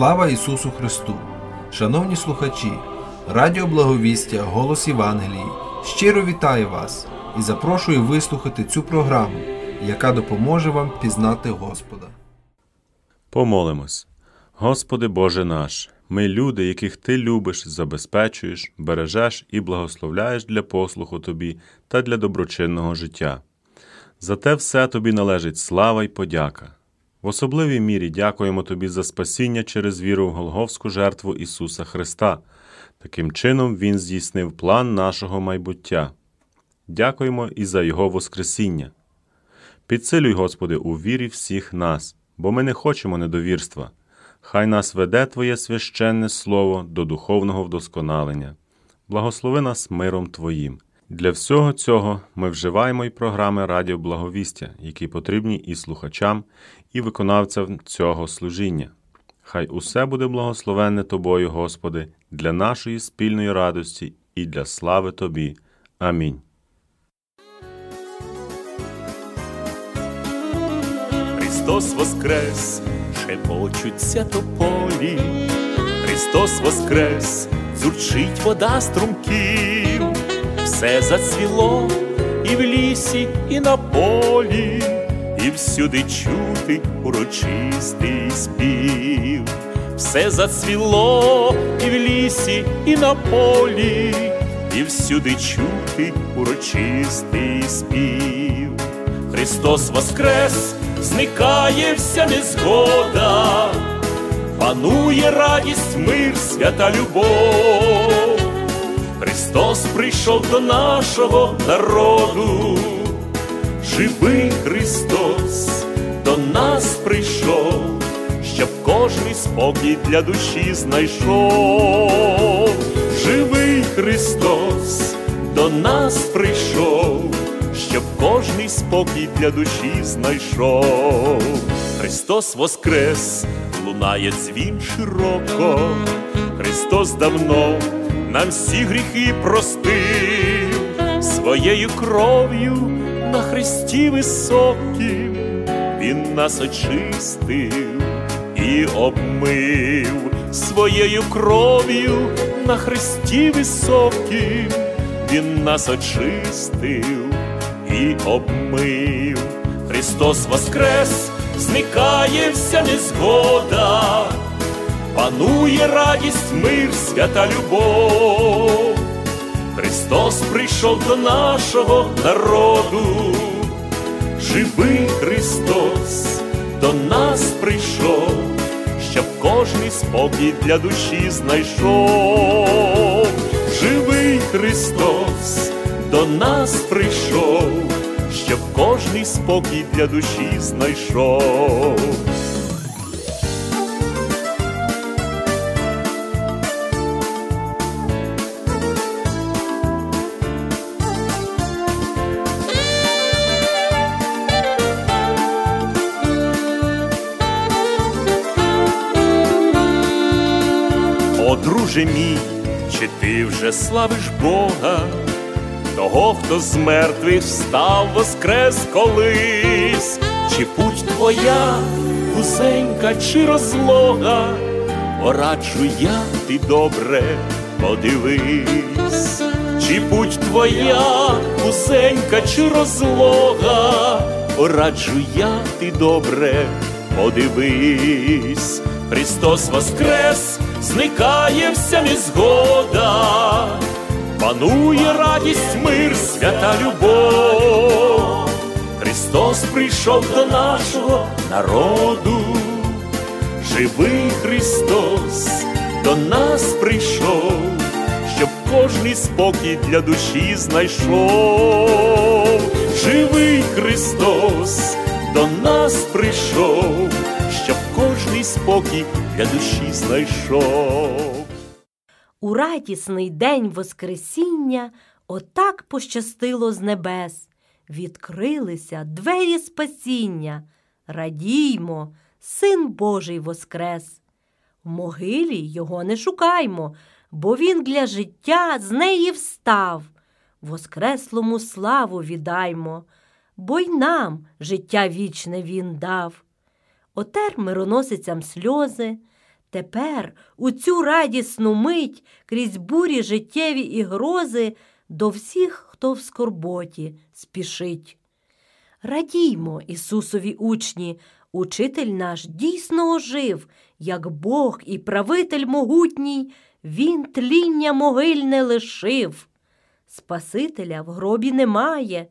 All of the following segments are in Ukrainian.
Слава Ісусу Христу! Шановні слухачі, Радіо Благовістя, Голос Євангелії щиро вітаю вас і запрошую вислухати цю програму, яка допоможе вам пізнати Господа. Помолимось. Господи Боже наш, ми люди, яких Ти любиш, забезпечуєш, бережеш і благословляєш для послуху Тобі та для доброчинного життя. За те все Тобі належить слава й подяка. В особливій мірі дякуємо Тобі за спасіння через віру в Голговську жертву Ісуса Христа. Таким чином Він здійснив план нашого майбуття. Дякуємо і за Його Воскресіння. Підсилюй, Господи, у вірі всіх нас, бо ми не хочемо недовірства. Хай нас веде Твоє священне Слово до духовного вдосконалення. Благослови нас миром Твоїм. Для всього цього ми вживаємо й програми Радіо Благовістя, які потрібні і слухачам, і виконавцям цього служіння. Хай усе буде благословенне Тобою, Господи, для нашої спільної радості і для слави Тобі. Амінь. Христос воскрес, шепочуться тополі, Христос воскрес, дзурчить вода струмків, все зацвіло і в лісі, і на полі, і всюди чути урочистий спів, все зацвіло і в лісі, і на полі, і всюди чути урочистий спів. Христос воскрес, зникає вся незгода, панує радість, мир, свята любов. Христос прийшов до нашого народу, живий Христос до нас прийшов, щоб кожний спокій для душі знайшов. Живий Христос до нас прийшов щоб кожний спокій для душі знайшов. Христос воскрес, лунає дзвін широко, Христос давно нам всі гріхи простив, своєю кров'ю на Христі високим, Він нас очистив і обмив. Своєю кров'ю на Христі високим, Він нас очистив і обмив. Христос воскрес, зникає вся незгода, панує радість, мир, свята любов. Христос прийшов до нашого народу, живий Христос до нас прийшов, щоб кожний спокій для душі знайшов, живий Христос до нас прийшов, щоб кожний спокій для душі знайшов. Друже мій, чи ти вже славиш Бога? того, хто з мертвих встав, воскрес колись, чи путь твоя вузенька, чи розлога, пораджу я ти добре подивись, чи путь твоя вузенька, чи розлога, пораджу я ти добре подивись, Христос воскрес, зникає вся незгода. Панує радість, мир, свята любов. Христос прийшов до нашого народу, живий Христос до нас прийшов, щоб кожний спокій для душі знайшов, живий Христос до нас прийшов, щоб кожний спокій для душі знайшов. У радісний день Воскресіння отак пощастило з небес. Відкрилися двері спасіння. Радіймо, Син Божий воскрес. В могилі його не шукаймо, бо він для життя з неї встав. Воскреслому славу віддаймо, бо й нам життя вічне він дав. Отер мироносицям сльози Тепер у цю радісну мить крізь бурі життєві і грози до всіх, хто в скорботі, спішить. Радіймо, Ісусові учні, учитель наш дійсно ожив, як Бог і правитель могутній, Він тління могильне лишив. Спасителя в гробі немає,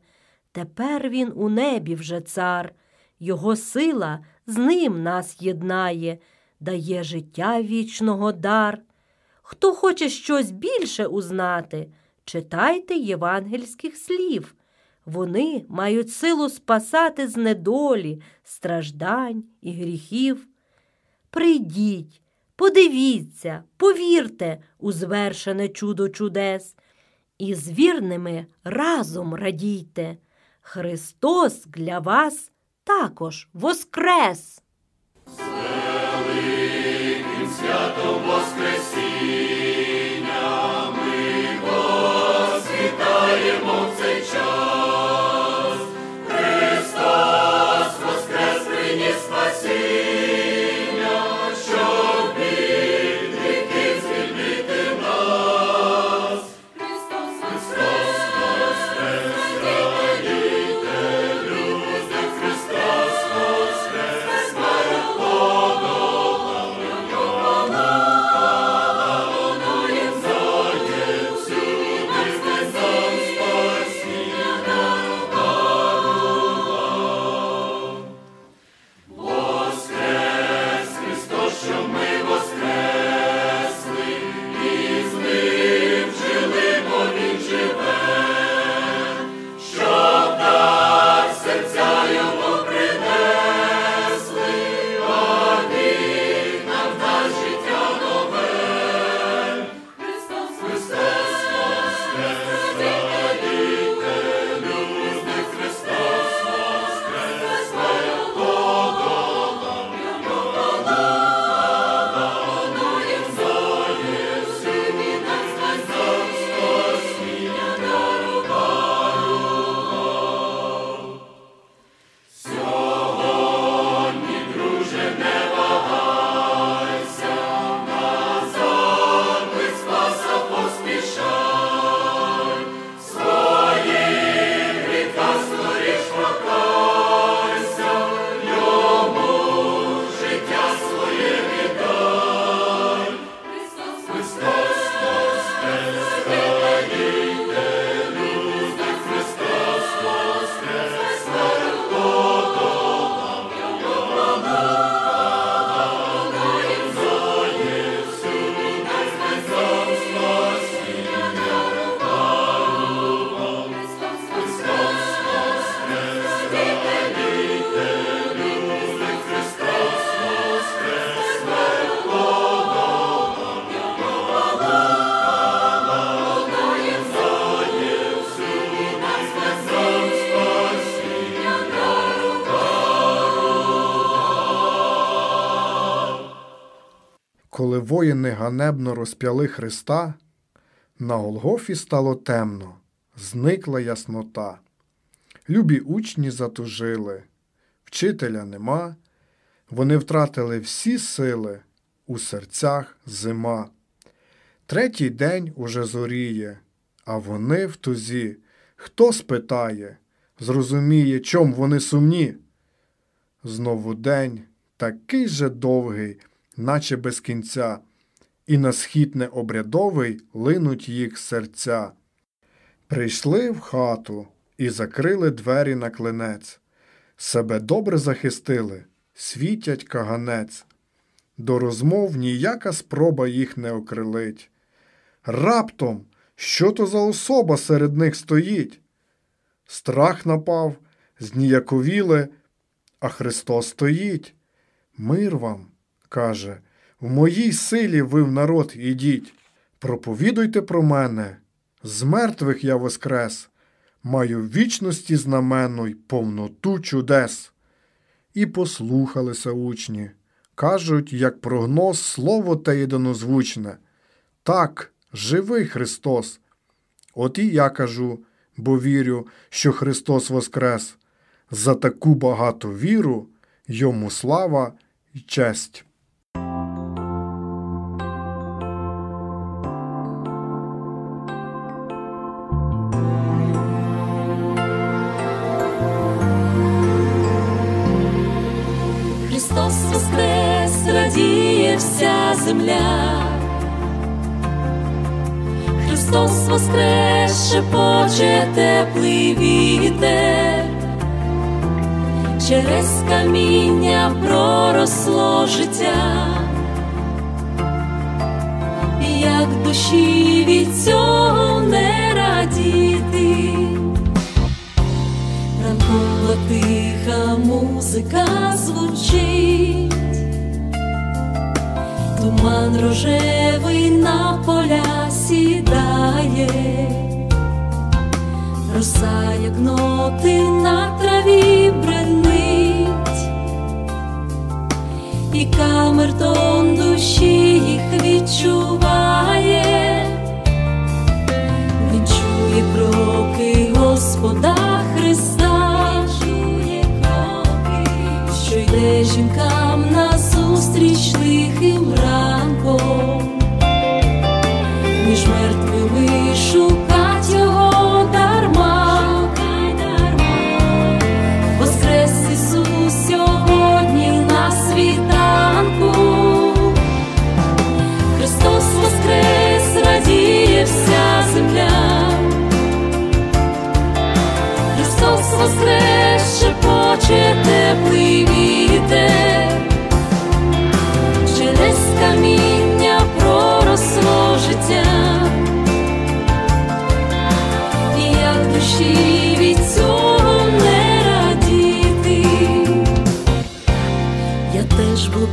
тепер він у небі вже цар, Його сила з ним нас єднає, дає життя вічного дар. Хто хоче щось більше узнати, читайте євангельських слів. Вони мають силу спасати з недолі, страждань і гріхів. Прийдіть, подивіться, повірте у звершене чудо чудес, і з вірними разом радійте. Христос для вас також воскрес! Святом Воскресіння ми вас вітаємо в цей час. Коли воїни ганебно розп'яли Христа, на Голгофі стало темно, зникла яснота. Любі учні затужили, вчителя нема, вони втратили всі сили, у серцях зима. Третій день уже зоріє, а вони в тузі. Хто спитає, зрозуміє, чом вони сумні? Знову день такий же довгий, наче без кінця, і на схід необрядовий линуть їх серця. Прийшли в хату і закрили двері на клинець. Себе добре захистили, світять каганець. До розмов ніяка спроба їх не окрилить. Раптом, що то за особа серед них стоїть? Страх напав, зніяковіли, а Христос стоїть. Мир вам, каже, в моїй силі ви в народ ідіть. Проповідуйте про мене. З мертвих я воскрес, маю вічності знамену й повноту чудес. І послухалися учні. Кажуть, як прогноз, слово те єдинозвучне. Так, живий Христос. От і я кажу, бо вірю, що Христос воскрес. За таку багату віру йому слава й честь. Вся земля. Христос воскрес, шепоче теплий вітер, через каміння проросло життя, і як душі від цього не радіти, ранкова тиха музика звучить, туман рожевий на поля сідає, роса, як ноти на траві бренить, і камертон душі їх відчуває, він чує кроки Господа Христа, чує кроки, що йде жінкам назустріч лихим ранком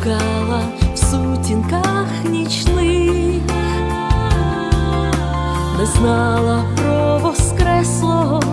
блукала в сутінках нічних, не знала про воскреслого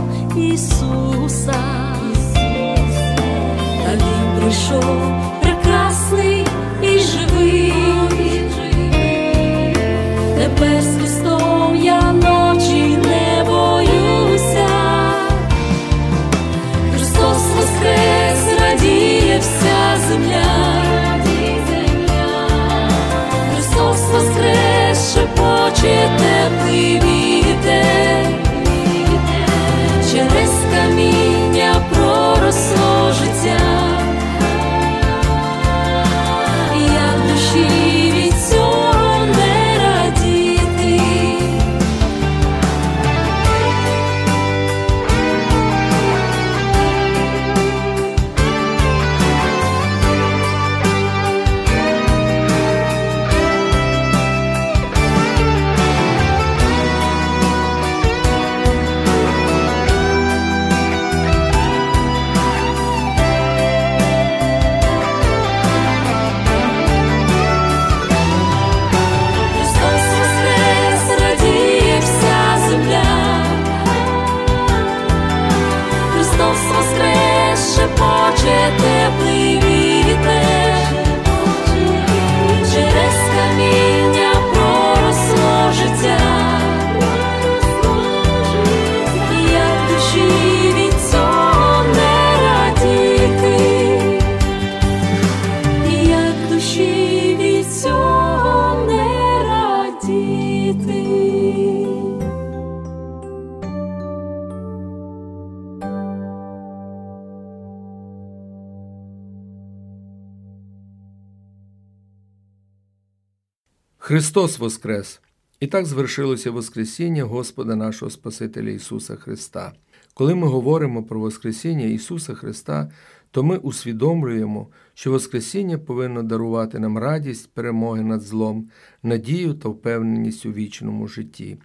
Христос Воскрес! І так звершилося Воскресіння Господа нашого Спасителя Ісуса Христа. Коли ми говоримо про Воскресіння Ісуса Христа, то ми усвідомлюємо, що Воскресіння повинно дарувати нам радість перемоги над злом, надію та впевненість у вічному житті.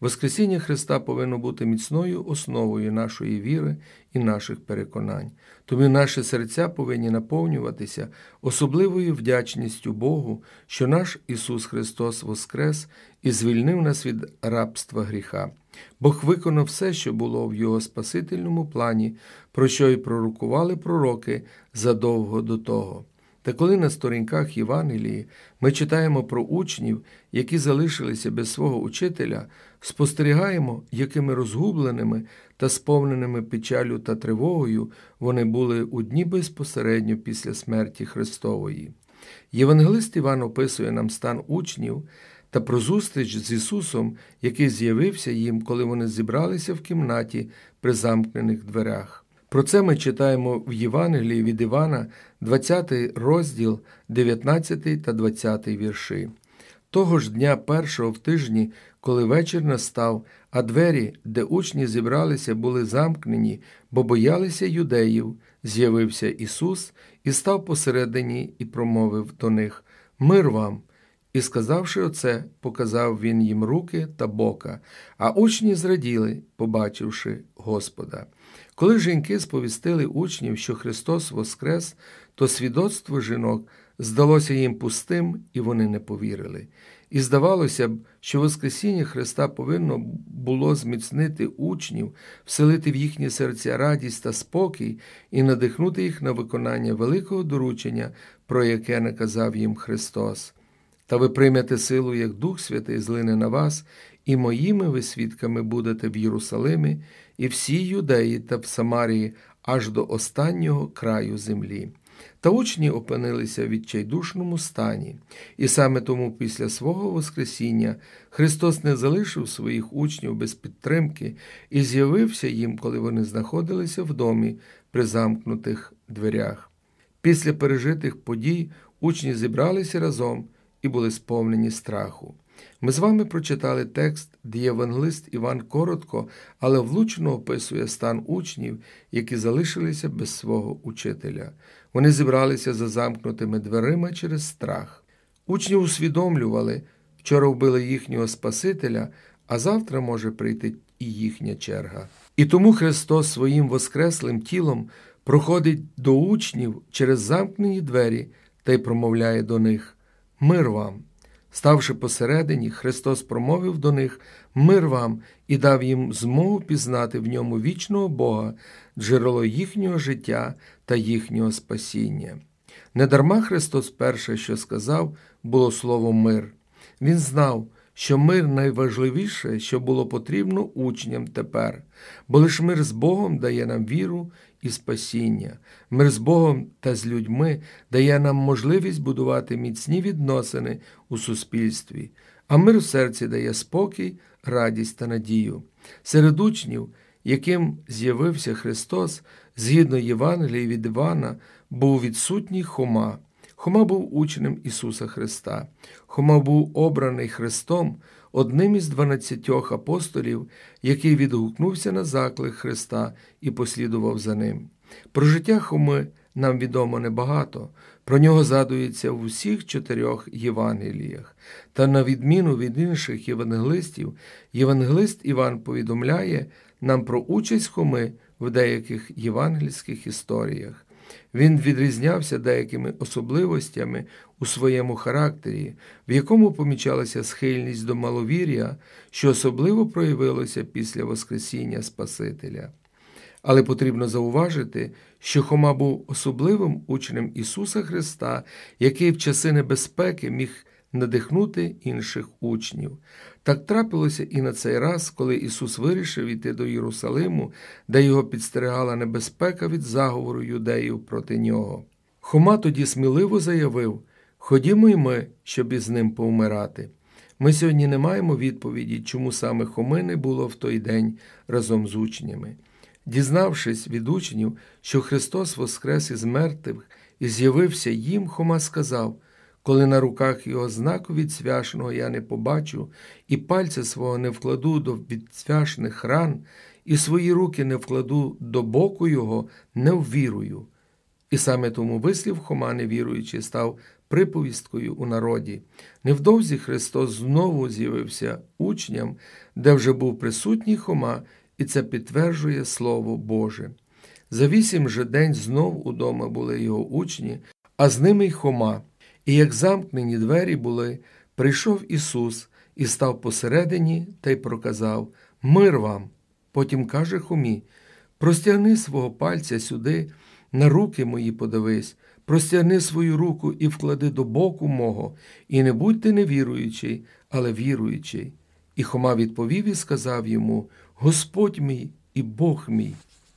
Воскресіння Христа повинно бути міцною основою нашої віри і наших переконань. Тому наші серця повинні наповнюватися особливою вдячністю Богу, що наш Ісус Христос воскрес і звільнив нас від рабства гріха. Бог виконав все, що було в Його Спасительному плані, про що й пророкували пророки задовго до того. Та коли на сторінках Євангелії ми читаємо про учнів, які залишилися без свого учителя, спостерігаємо, якими розгубленими та сповненими печалю та тривогою вони були у дні безпосередньо після смерті Христової. Євангелист Іван описує нам стан учнів та про зустріч з Ісусом, який з'явився їм, коли вони зібралися в кімнаті при замкнених дверях. Про це ми читаємо в Євангелії від Івана, 20 розділ, 19 та 20 вірші. Того ж дня першого в тижні, коли вечір настав, а двері, де учні зібралися, були замкнені, бо боялися юдеїв, з'явився Ісус і став посередині і промовив до них Мир вам! І, сказавши оце, показав він їм руки та бока, а учні зраділи, побачивши Господа. Коли жінки сповістили учнів, що Христос воскрес, то свідоцтво жінок здалося їм пустим, і вони не повірили. І здавалося б, що Воскресіння Христа повинно було зміцнити учнів, вселити в їхні серця радість та спокій і надихнути їх на виконання великого доручення, про яке наказав їм Христос. Та ви приймете силу, як Дух Святий злине на вас, і моїми ви свідками будете в Єрусалимі, і всій Юдеї та в Самарії аж до останнього краю землі. Та учні опинилися в відчайдушному стані, і саме тому після свого Воскресіння Христос не залишив своїх учнів без підтримки і з'явився їм, коли вони знаходилися в домі при замкнутих дверях. Після пережитих подій учні зібралися разом і були сповнені страху. Ми з вами прочитали текст, де євангелист Іван коротко, але влучно описує стан учнів, які залишилися без свого учителя. Вони зібралися за замкнутими дверима через страх. Учні усвідомлювали, вчора вбили їхнього Спасителя, а завтра може прийти і їхня черга. І тому Христос своїм воскреслим тілом проходить до учнів через замкнені двері та й промовляє до них Мир вам! Ставши посередині, Христос промовив до них мир вам і дав їм змогу пізнати в ньому вічного Бога, джерело їхнього життя та їхнього спасіння. Недарма Христос перше, що сказав, було слово мир. Він знав, що мир найважливіше, що було потрібно учням тепер, бо лише мир з Богом дає нам віру і спасіння. Мир з Богом та з людьми дає нам можливість будувати міцні відносини у суспільстві, а мир в серці дає спокій, радість та надію. Серед учнів, яким з'явився Христос, згідно Євангелії від Івана, був відсутній Хома. Хома був учнем Ісуса Христа. Хома був обраний Христом, одним із дванадцятьох апостолів, який відгукнувся на заклик Христа і послідував за ним. Про життя Хоми нам відомо небагато, про нього згадується в усіх чотирьох Євангеліях. Та на відміну від інших євангелистів, євангелист Іван повідомляє нам про участь Хоми в деяких євангельських історіях. Він відрізнявся деякими особливостями у своєму характері, в якому помічалася схильність до маловір'я, що особливо проявилося після Воскресіння Спасителя. Але потрібно зауважити, що Хома був особливим учнем Ісуса Христа, який в часи небезпеки міг надихнути інших учнів. Так трапилося і на цей раз, коли Ісус вирішив іти до Єрусалиму, де його підстерегала небезпека від заговору юдеїв проти нього. Хома тоді сміливо заявив Ходімо й ми, щоб із ним повмирати. Ми сьогодні не маємо відповіді, чому саме Хоми не було в той день разом з учнями. Дізнавшись від учнів, що Христос воскрес із мертвих і з'явився їм, Хома сказав коли на руках його знаку відсвяшеного я не побачу, і пальця свого не вкладу до відсвяшених ран, і свої руки не вкладу до боку його, не ввірую. І саме тому вислів Хома, невіруючий, став приповісткою у народі. Невдовзі Христос знову з'явився учням, де вже був присутній Хома, і це підтверджує Слово Боже. За вісім же день знов удома були його учні, а з ними й Хома. І як замкнені двері були, прийшов Ісус і став посередині та й проказав Мир вам. Потім каже Хомі Простягни свого пальця сюди, на руки мої подивись, простягни свою руку і вклади до боку мого, і не будьте невіруючий, але віруючий. І Хома відповів і сказав йому Господь мій і Бог мій.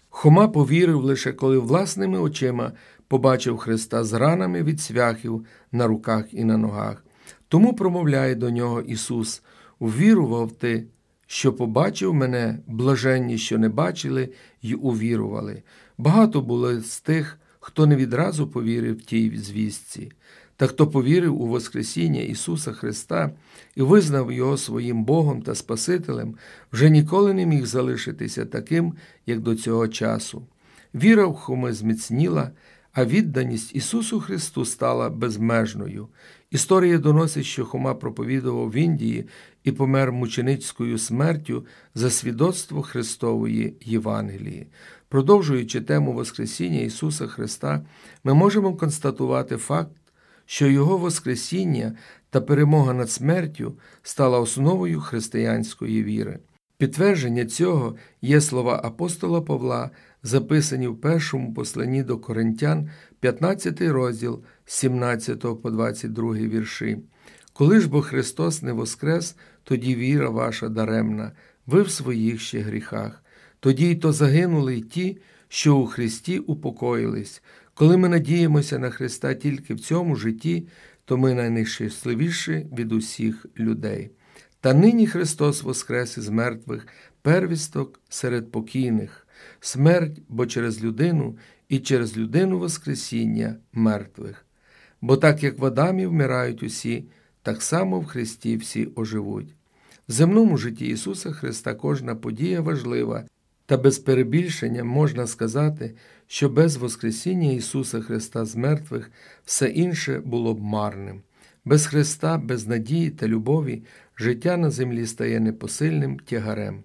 Хома повірив лише коли власними очима побачив Христа з ранами від свяхів на руках і на ногах. Тому промовляє до нього Ісус Увірував ти, що побачив мене, блаженні, що не бачили й увірували. Багато було з тих, хто не відразу повірив тій звістці. Та хто повірив у Воскресіння Ісуса Христа і визнав Його своїм Богом та Спасителем, вже ніколи не міг залишитися таким, як до цього часу. Віра в Хоми зміцніла, а відданість Ісусу Христу стала безмежною. Історія доносить, що Хома проповідував в Індії і помер мученицькою смертю за свідоцтво Христової Євангелії. Продовжуючи тему Воскресіння Ісуса Христа, ми можемо констатувати факт, що Його Воскресіння та перемога над смертю стала основою християнської віри. Підтвердження цього є слова апостола Павла, записані в першому посланні до Коринтян, 15 розділ з 17 по 22 вірші. Коли ж бо Христос не воскрес, тоді віра ваша даремна, ви в своїх ще гріхах. Тоді й то загинули й ті, що у Христі упокоїлись. Коли ми надіємося на Христа тільки в цьому житті, то ми найнещасливіші від усіх людей. Та нині Христос воскрес із мертвих, первісток серед покійних, смерть, бо через людину і через людину Воскресіння мертвих. Бо так як в Адамі вмирають усі, так само в Христі всі оживуть. В земному житті Ісуса Христа кожна подія важлива, та без перебільшення можна сказати, що без Воскресіння Ісуса Христа з мертвих все інше було б марним. Без Христа, без надії та любові життя на землі стає непосильним тягарем.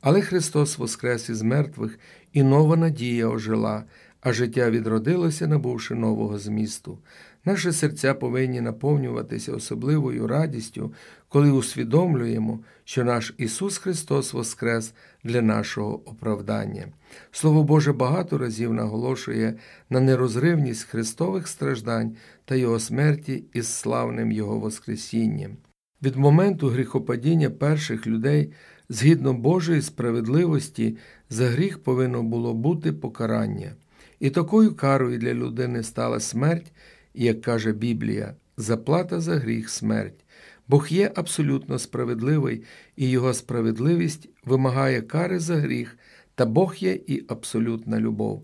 Але Христос воскрес із мертвих, і нова надія ожила, а життя відродилося, набувши нового змісту. Наші серця повинні наповнюватися особливою радістю, коли усвідомлюємо, що наш Ісус Христос воскрес для нашого оправдання. Слово Боже багато разів наголошує на нерозривність Христових страждань та Його смерті із славним Його Воскресінням. Від моменту гріхопадіння перших людей, згідно Божої справедливості, за гріх повинно було бути покарання. І такою карою для людини стала смерть, як каже Біблія, заплата за гріх смерть. Бог є абсолютно справедливий, і Його справедливість вимагає кари за гріх, та Бог є і абсолютна любов.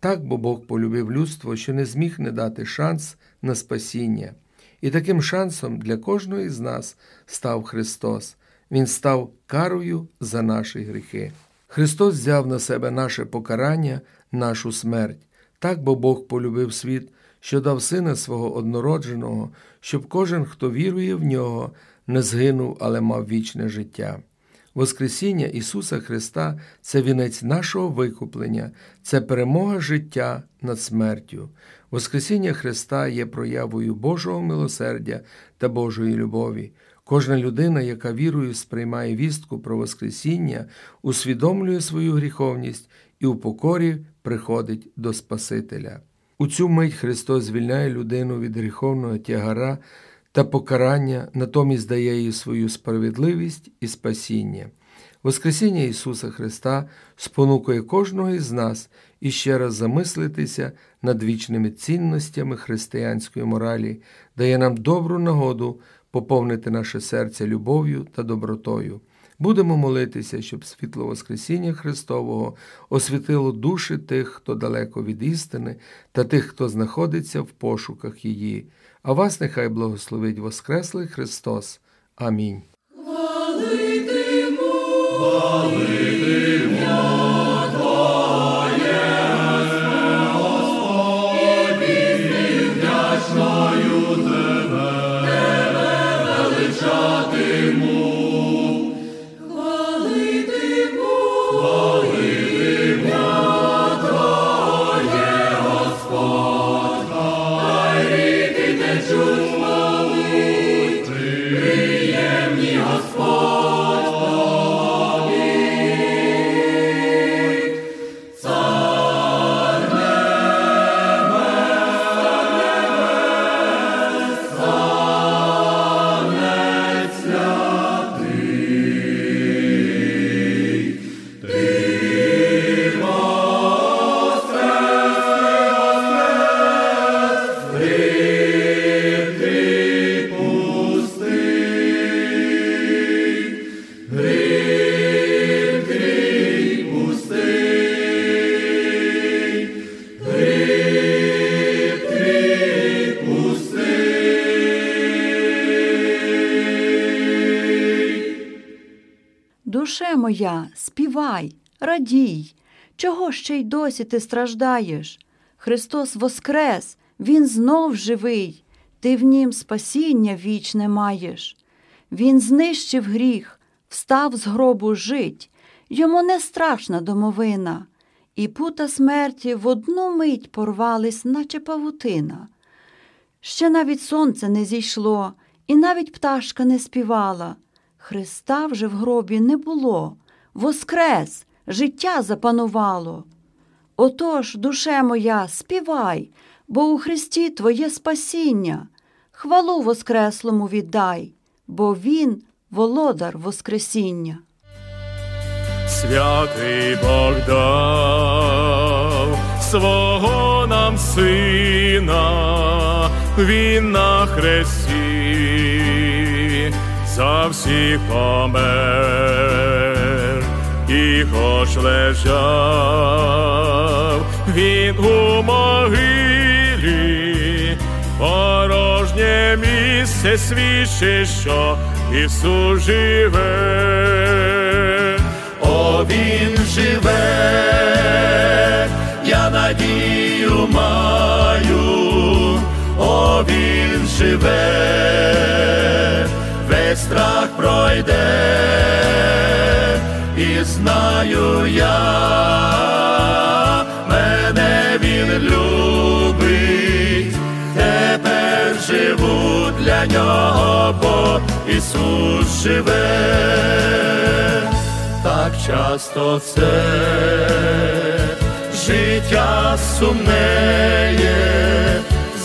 Так бо Бог полюбив людство, що не зміг не дати шанс на спасіння. І таким шансом для кожного з нас став Христос. Він став карою за наші гріхи. Христос взяв на себе наше покарання, нашу смерть. Так бо Бог полюбив світ, що дав Сина свого однородженого, щоб кожен, хто вірує в нього, не згинув, але мав вічне життя. Воскресіння Ісуса Христа це вінець нашого викуплення, це перемога життя над смертю. Воскресіння Христа є проявою Божого милосердя та Божої любові. Кожна людина, яка вірою сприймає вістку про Воскресіння, усвідомлює свою гріховність і у покорі приходить до Спасителя. У цю мить Христос звільняє людину від гріховного тягара та покарання, натомість дає їй свою справедливість і спасіння. Воскресіння Ісуса Христа спонукує кожного із нас іще раз замислитися над вічними цінностями християнської моралі, дає нам добру нагоду поповнити наше серце любов'ю та добротою. Будемо молитися, щоб світло Воскресіння Христового освітило душі тих, хто далеко від істини, та тих, хто знаходиться в пошуках її. А вас нехай благословить Воскреслий Христос. Амінь. душе моя, співай, радій. Чого ще й досі ти страждаєш? Христос воскрес, Він знов живий, ти в нім спасіння вічне маєш. Він знищив гріх, встав з гробу жить, йому не страшна домовина, і пута смерті в одну мить порвались, наче павутина. Ще навіть сонце не зійшло, і навіть пташка не співала. Христа вже в гробі не було, воскрес, життя запанувало. Отож, душе моя, співай, бо у Христі твоє спасіння, хвалу Воскреслому віддай, бо Він володар Воскресіння. Святий Бог дав свого нам сина, він на хресті за всіх помер, і хоч лежав він у могилі, порожнє місце свідчить, що Ісус живе. О, він живе, я надію маю, о, він живе, весь страх пройде, і знаю я, мене він любить, тепер живу для нього, бо Ісус живе. Так часто все життя сумнеє,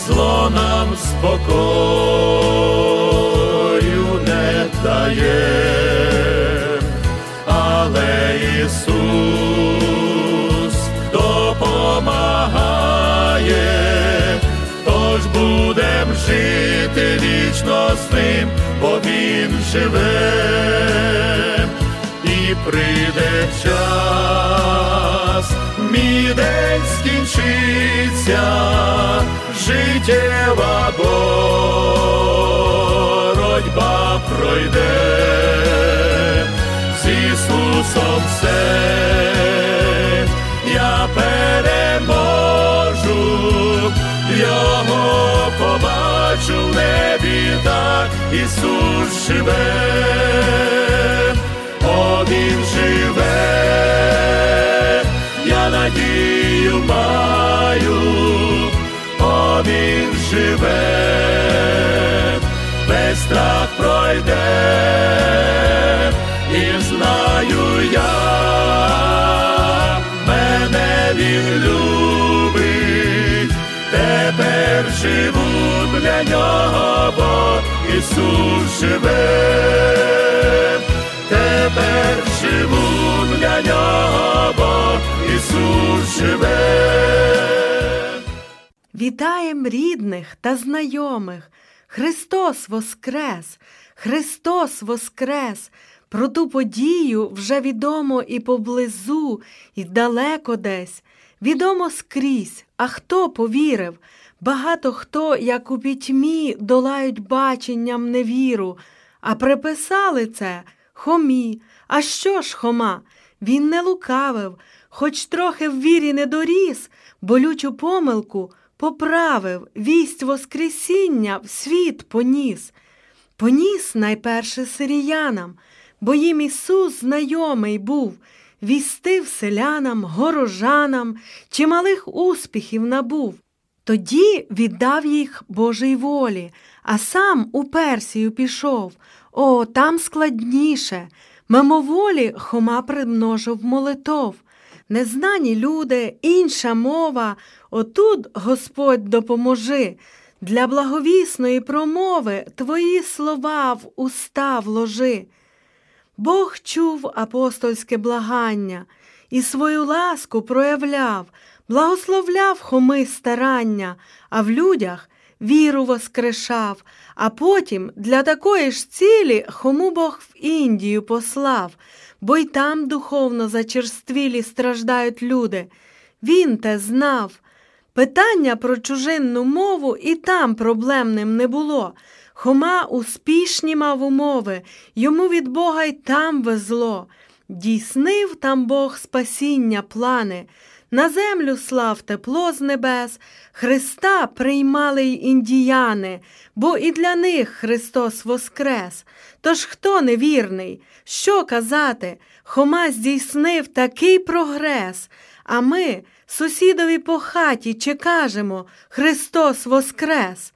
зло нам спокою не дає, вічно з ним, бо Він живе. І прийде час, мій день скінчиться, життєва боротьба пройде, з Ісусом все я переможу, побачу в небі, так Ісус живе. О, він живе, я надію маю, о, він живе, весь страх пройде, і знаю я, мене він любить, тепер живу для нього, бо Ісус живе тепер живу для нього, бо Ісус живе. Вітаєм рідних та знайомих. Христос Воскрес! Христос Воскрес! Про ту подію вже відомо і поблизу, і далеко десь. Відомо скрізь, а хто повірив? Багато хто, як у пітьмі, долають баченням невіру, а приписали це Хомі. А що ж, Хома? Він не лукавив, хоч трохи в вірі не доріс, болючу помилку поправив, вість Воскресіння в світ поніс. Поніс найперше сиріянам, бо їм Ісус знайомий був, вістив селянам, горожанам, чималих успіхів набув. Тоді віддав їх Божій волі, а сам у Персію пішов. О, там складніше. Мимоволі Хома примножив молитов. Незнані люди, інша мова, отут Господь допоможи. Для благовісної промови твої слова в уста вложи. Бог чув апостольське благання і свою ласку проявляв, благословляв хоми старання, а в людях віру воскрешав, а потім для такої ж цілі хому Бог в Індію послав, бо й там духовно зачерствілі страждають люди. Він те знав. Питання про чужинну мову і там проблемним не було. Хома успішні мав умови, йому від Бога й там везло. дійснив там Бог спасіння плани. На землю слав тепло з небес, Христа приймали й індіяни, бо і для них Христос воскрес. Тож хто невірний, що казати? Хома здійснив такий прогрес, а ми сусідові по хаті чи кажемо Христос воскрес.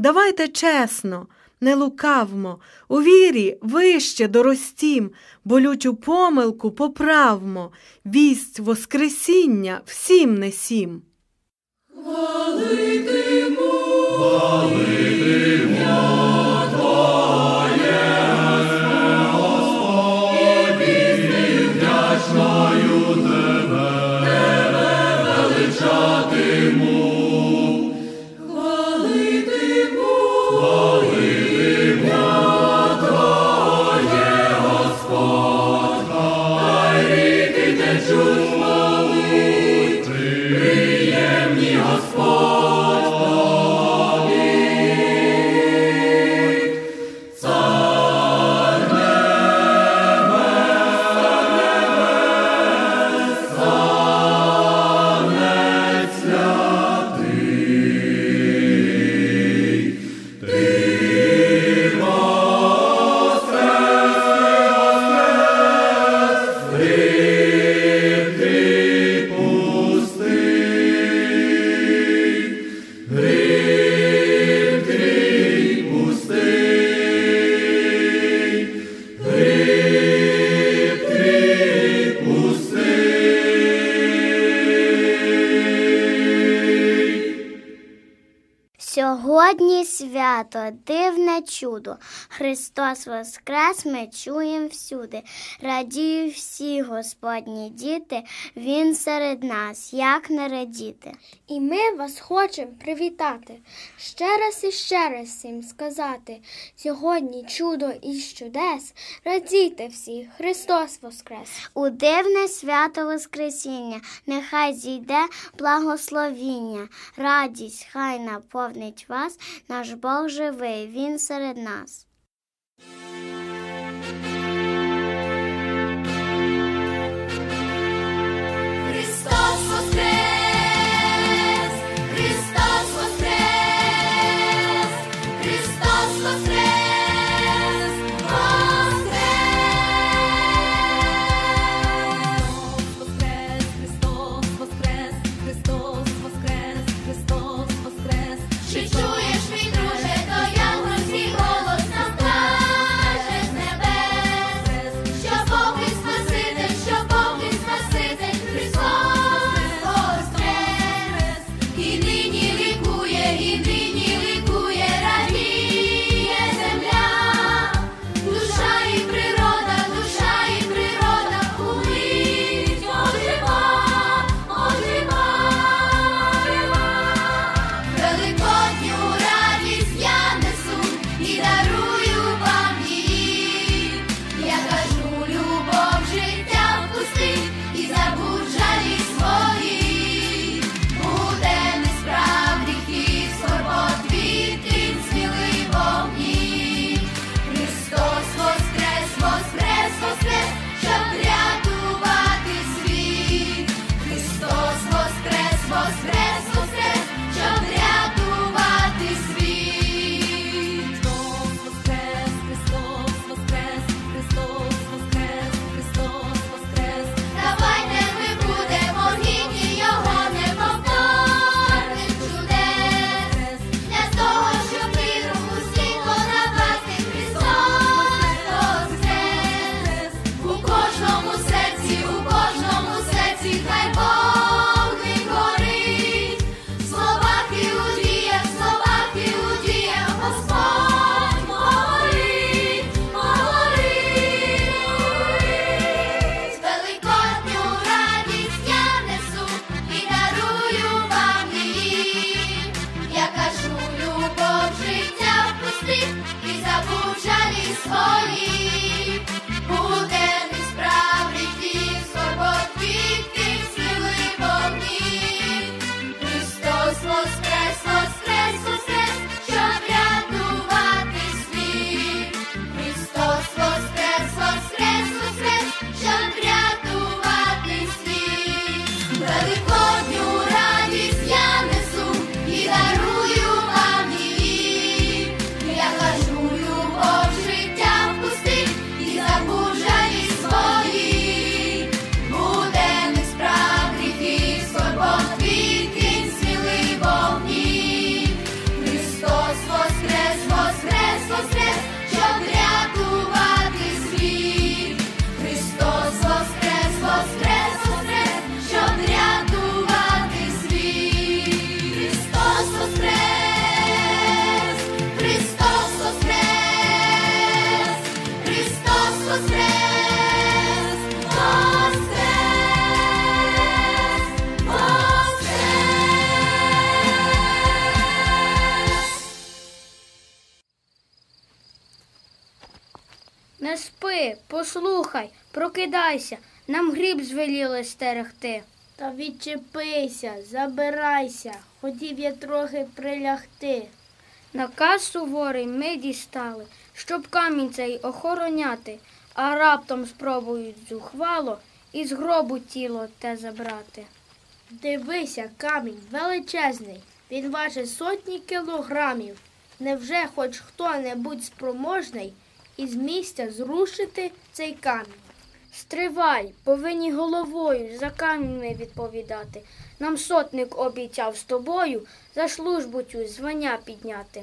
Давайте чесно, не лукавмо, у вірі вище доростім, болючу помилку поправмо, вість Воскресіння всім несім. Сьогодні свято, дивне чудо. Христос Воскрес ми чуєм всюди. Радіють всі Господні діти, Він серед нас, як не радіти. І ми вас хочемо привітати, ще раз і ще раз всім сказати. Сьогодні чудо і чудес, радійте всі, Христос Воскрес! У дивне свято Воскресіння, нехай зійде благословіння, радість хай наповнить вас, наш Бог живий, Він серед нас. Послухай, прокидайся, нам гріб звеліли стерегти. Та відчепися, забирайся, хотів я трохи прилягти. Наказ суворий ми дістали, щоб камінь цей охороняти, а раптом спробують зухвало із гробу тіло те забрати. Дивися, камінь величезний, він важить сотні кілограмів. Невже хоч хто-небудь спроможний із місця зрушити цей камінь? Стривай, повинні головою за камінь відповідати. Нам сотник обіцяв з тобою за службу цю звання підняти.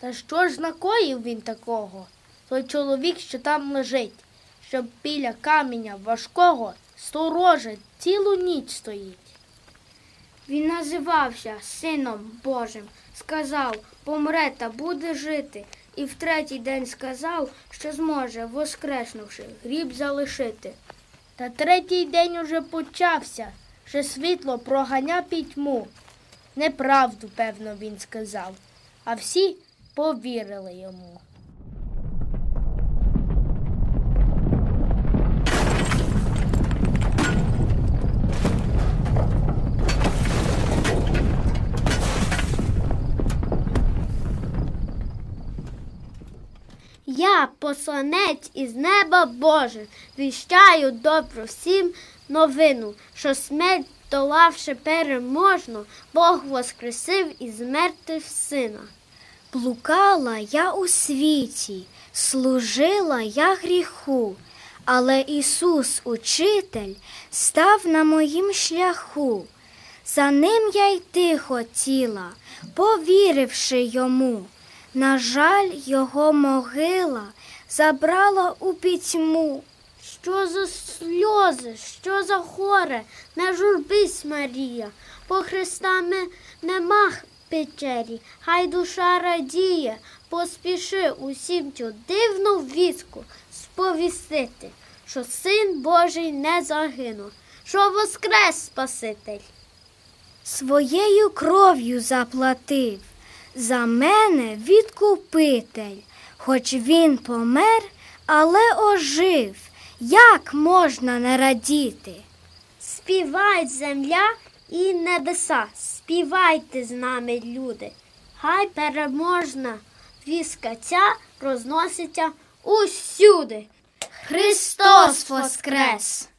Та що ж накоїв він такого? Той чоловік, що там лежить, щоб біля каменя важкого сторожа цілу ніч стоїть. Він називався Сином Божим, сказав, помре та буде жити, і в третій день сказав, що зможе, воскреснувши, гріб залишити. Та третій день уже почався, що світло проганя пітьму. Неправду, певно, він сказав, а всі повірили йому. Я, посланець із неба Боже, віщаю добру всім новину, що смерть долавши переможно, Бог воскресив із мертвих сина. Блукала я у світі, служила я гріху, але Ісус, учитель, став на моїм шляху. За ним я йти хотіла, повіривши йому. На жаль, його могила забрала у пітьму. Що за сльози, що за горе, не журбись, Марія, бо хрестами нема печері, хай душа радіє, поспіши усім цю дивну вістку сповістити, що син Божий не загинув, що воскрес Спаситель. Своєю кров'ю заплатив за мене відкупитель, хоч він помер, але ожив. Як можна не радіти? Співають земля і небеса, співайте з нами, люди. Хай переможна віска ця розноситься усюди. Христос Воскрес!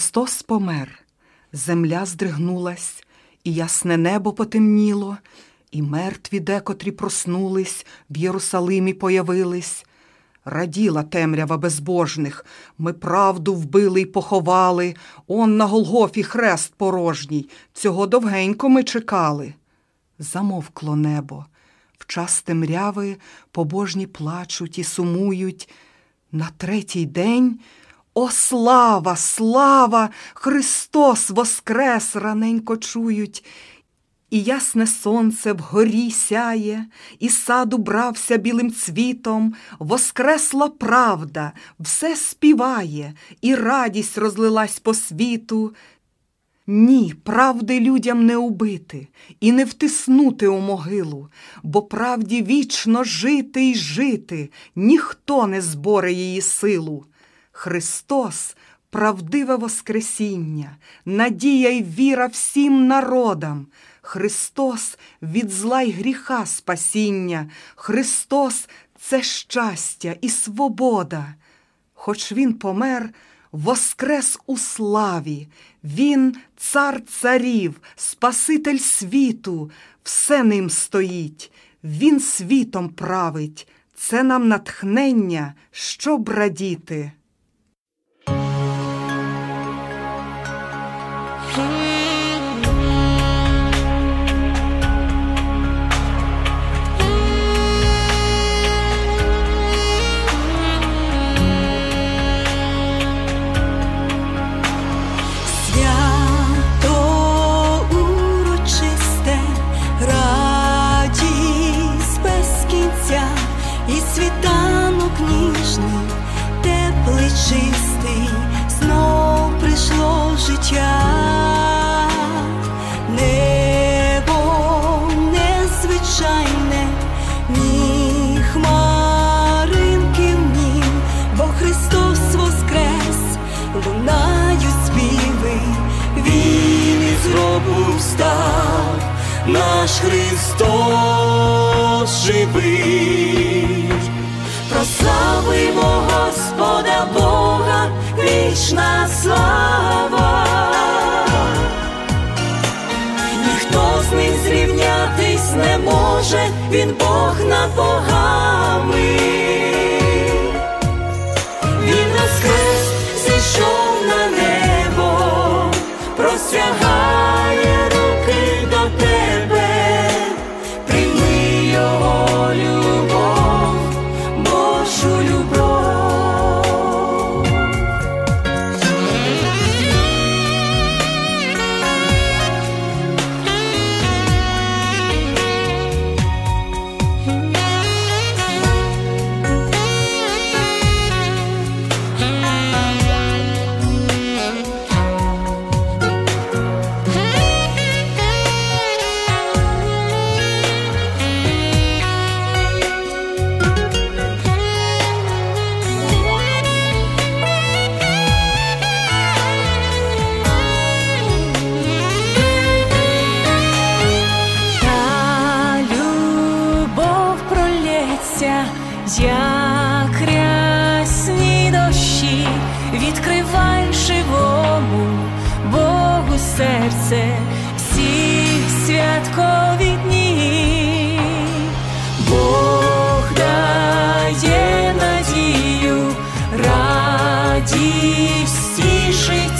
Христос помер, земля здригнулась, і ясне небо потемніло, і мертві декотрі проснулись, в Єрусалимі появились. Раділа темрява безбожних, ми правду вбили й поховали, он на Голгофі хрест порожній, цього довгенько ми чекали. Замовкло небо, в час темряви побожні плачуть і сумують. На третій день о слава, слава! Христос воскрес раненько чують. І ясне сонце вгорі сяє, і сад убрався білим цвітом, воскресла правда, все співає, і радість розлилась по світу. Ні, правди людям не убити і не втиснути у могилу, бо правді вічно жити й жити, ніхто не зборе її силу. Христос правдиве Воскресіння, надія й віра всім народам. Христос від зла й гріха спасіння, Христос це щастя і свобода. Хоч Він помер, воскрес у славі, Він цар царів, Спаситель світу, все ним стоїть, Він світом править, це нам натхнення, щоб радіти. Свято Христос живий. Прославимо Господа Бога, вічна слава. Ніхто з ним зрівнятись не може, він Бог над богами.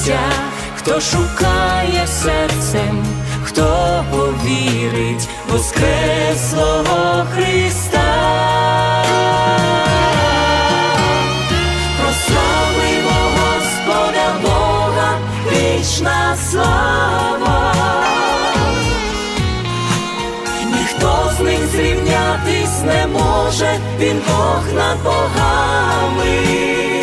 Життя, хто шукає серцем, хто повірить Воскреслого Христа. Прославимо Господа Бога, вічна слава. Ніхто з ним зрівнятись не може, він Бог над богами.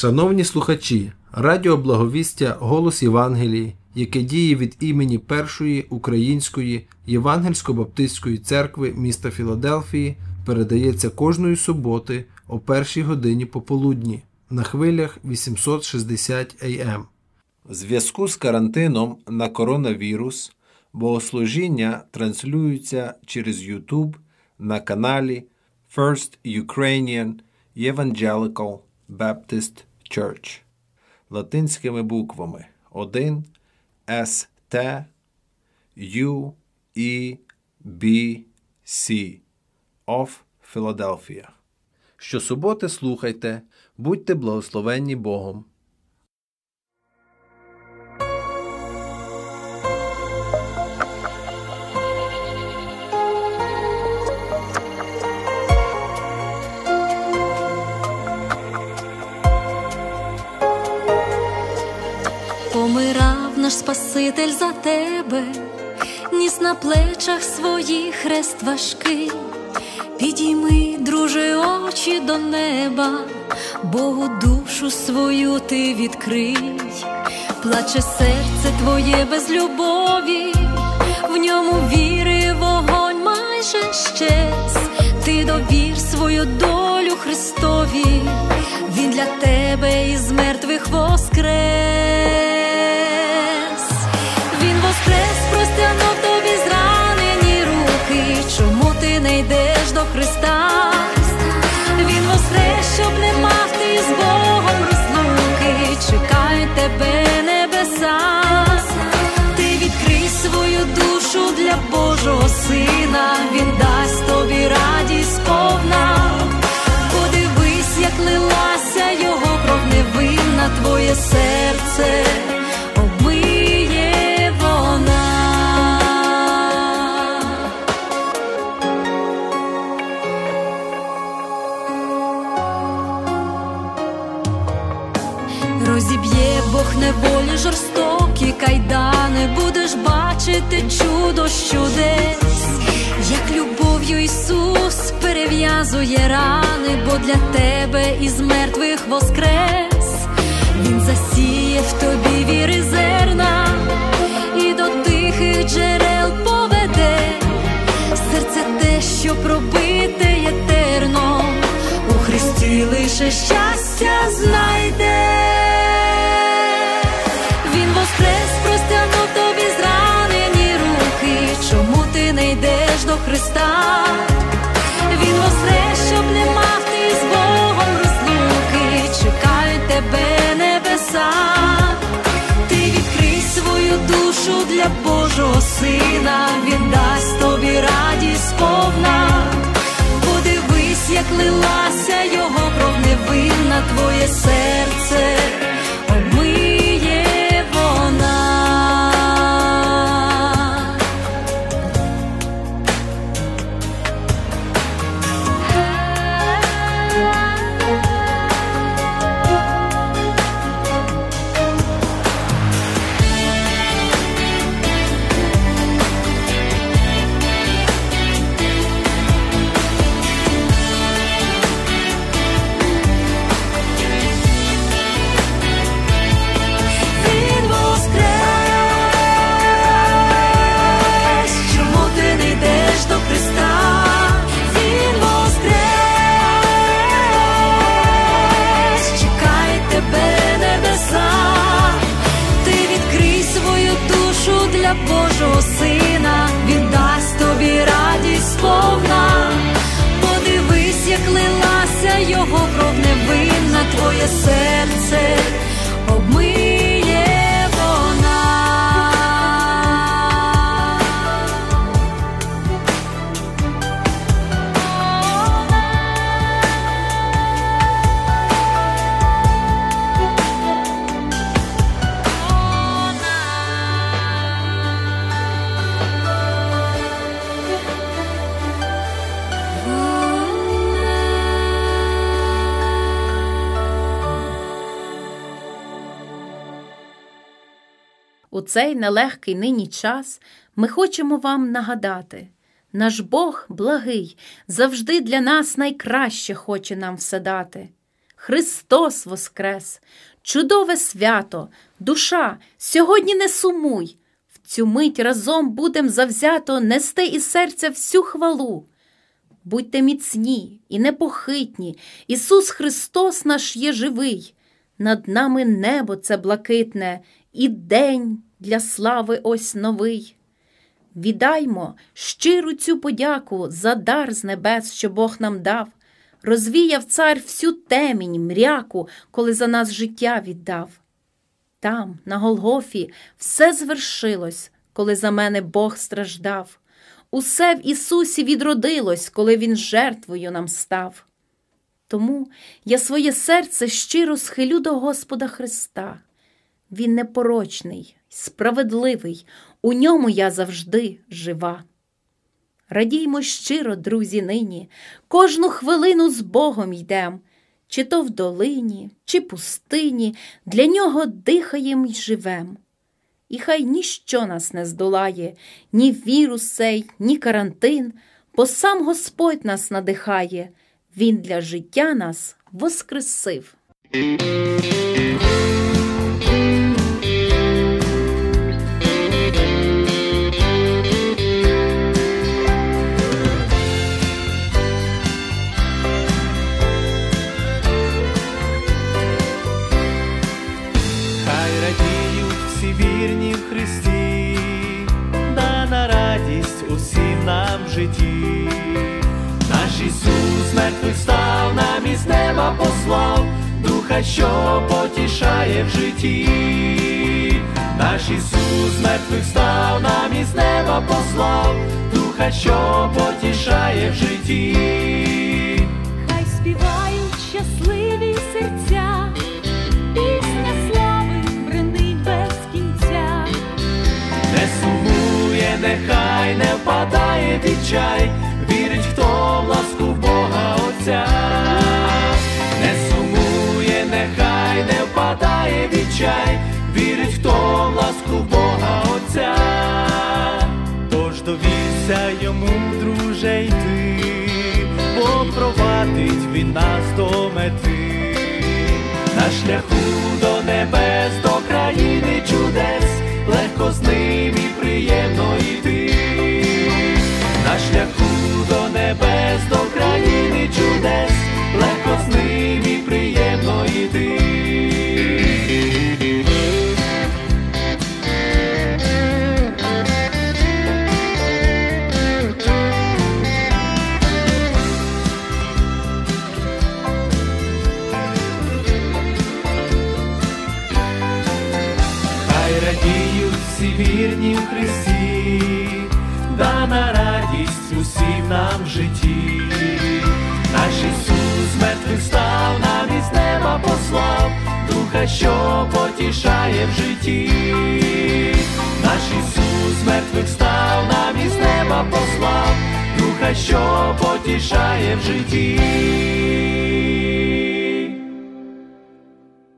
Шановні слухачі, Радіо Благовістя Голос Євангелії, яке діє від імені Першої Української Євангельсько-Баптистської церкви міста Філадельфії, передається кожної суботи о першій годині пополудні на хвилях 860 АМ. В зв'язку з карантином на коронавірус богослужіння транслюються через YouTube на каналі First Ukrainian Evangelical Baptist Church. Латинськими буквами. 1 S T U E B C of Philadelphia. Щосуботи слухайте, будьте благословенні Богом. Наш Спаситель за тебе, ніс на плечах своїх хрест важкий. Підійми, друже, очі до неба, Богу душу свою ти відкрий, плаче серце твоє без любові, в ньому віри вогонь майже щез, ти довір свою долю Христові, Він для тебе із мертвих воскрес. До Христа? Він воскрес, щоб не мав ти з Богом розлуки. Чекають тебе небеса. Ти відкрий свою душу для Божого сина. Він дасть тобі радість повна. Подивись, як лилася його кров невинна, твоє серце бачити чудо чудес, як любов'ю Ісус перев'язує рани, бо для тебе із мертвих воскрес, Він засіє в тобі віри зерна і до тихих джерел поведе, серце те, що пробите єтерно, у Христі лише щастя знайде. До Христа? Він воскрес, щоб не мав ти з Богом розлуки. Чекають тебе небеса. Ти відкрий свою душу для Божого сина. Він дасть тобі радість повна. Подивись, як лилася його кров невинна, твоє серце цей нелегкий нині час ми хочемо вам нагадати. Наш Бог благий, завжди для нас найкраще хоче нам все дати. Христос Воскрес! Чудове свято, душа, сьогодні не сумуй. В цю мить разом будем завзято нести із серця всю хвалу. Будьте міцні і непохитні, Ісус Христос наш є живий. Над нами небо це блакитне, і день для слави ось новий. Віддаймо щиру цю подяку за дар з небес, що Бог нам дав, розвіяв цар всю темінь, мряку, коли за нас життя віддав. Там, на Голгофі, все звершилось, коли за мене Бог страждав. Усе в Ісусі відродилось, коли Він жертвою нам став. Тому я своє серце щиро схилю до Господа Христа. Він непорочний, справедливий, у ньому я завжди жива. Радіймо щиро, друзі, нині, кожну хвилину з Богом йдем, чи то в долині, чи пустині, для нього дихаєм й живем. І хай ніщо нас не здолає, ні вірус цей, ні карантин, бо сам Господь нас надихає, Він для життя нас воскресив. Послав, духа, що потішає в житті. Наш Ісус мертвих став, нам із неба послав, духа, що потішає в житті. Хай співають щасливі серця, пісня слави бренить без кінця. Не сумує, нехай не впадає відчай, вірить, хто в ласку Бога Отця. Впадає відчай, вірить, хто в ласку Бога Отця. Тож довірся йому, друже, йти, бо провадить він нас до мети. На шляху до небес, до країни чудес, легко з ним і приємно йти. На шляху до небес, до країни чудес, Мертвих став, нам із неба послав, духа, що потішає в житті. Наш Ісус мертвих став, нам із неба послав, духа, що потішає в житті.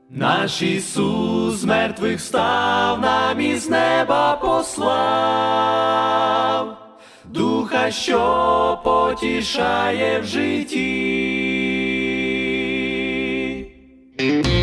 Наш Ісус мертвих став, нам із неба послав, духа, що потішає в житті. Thank you.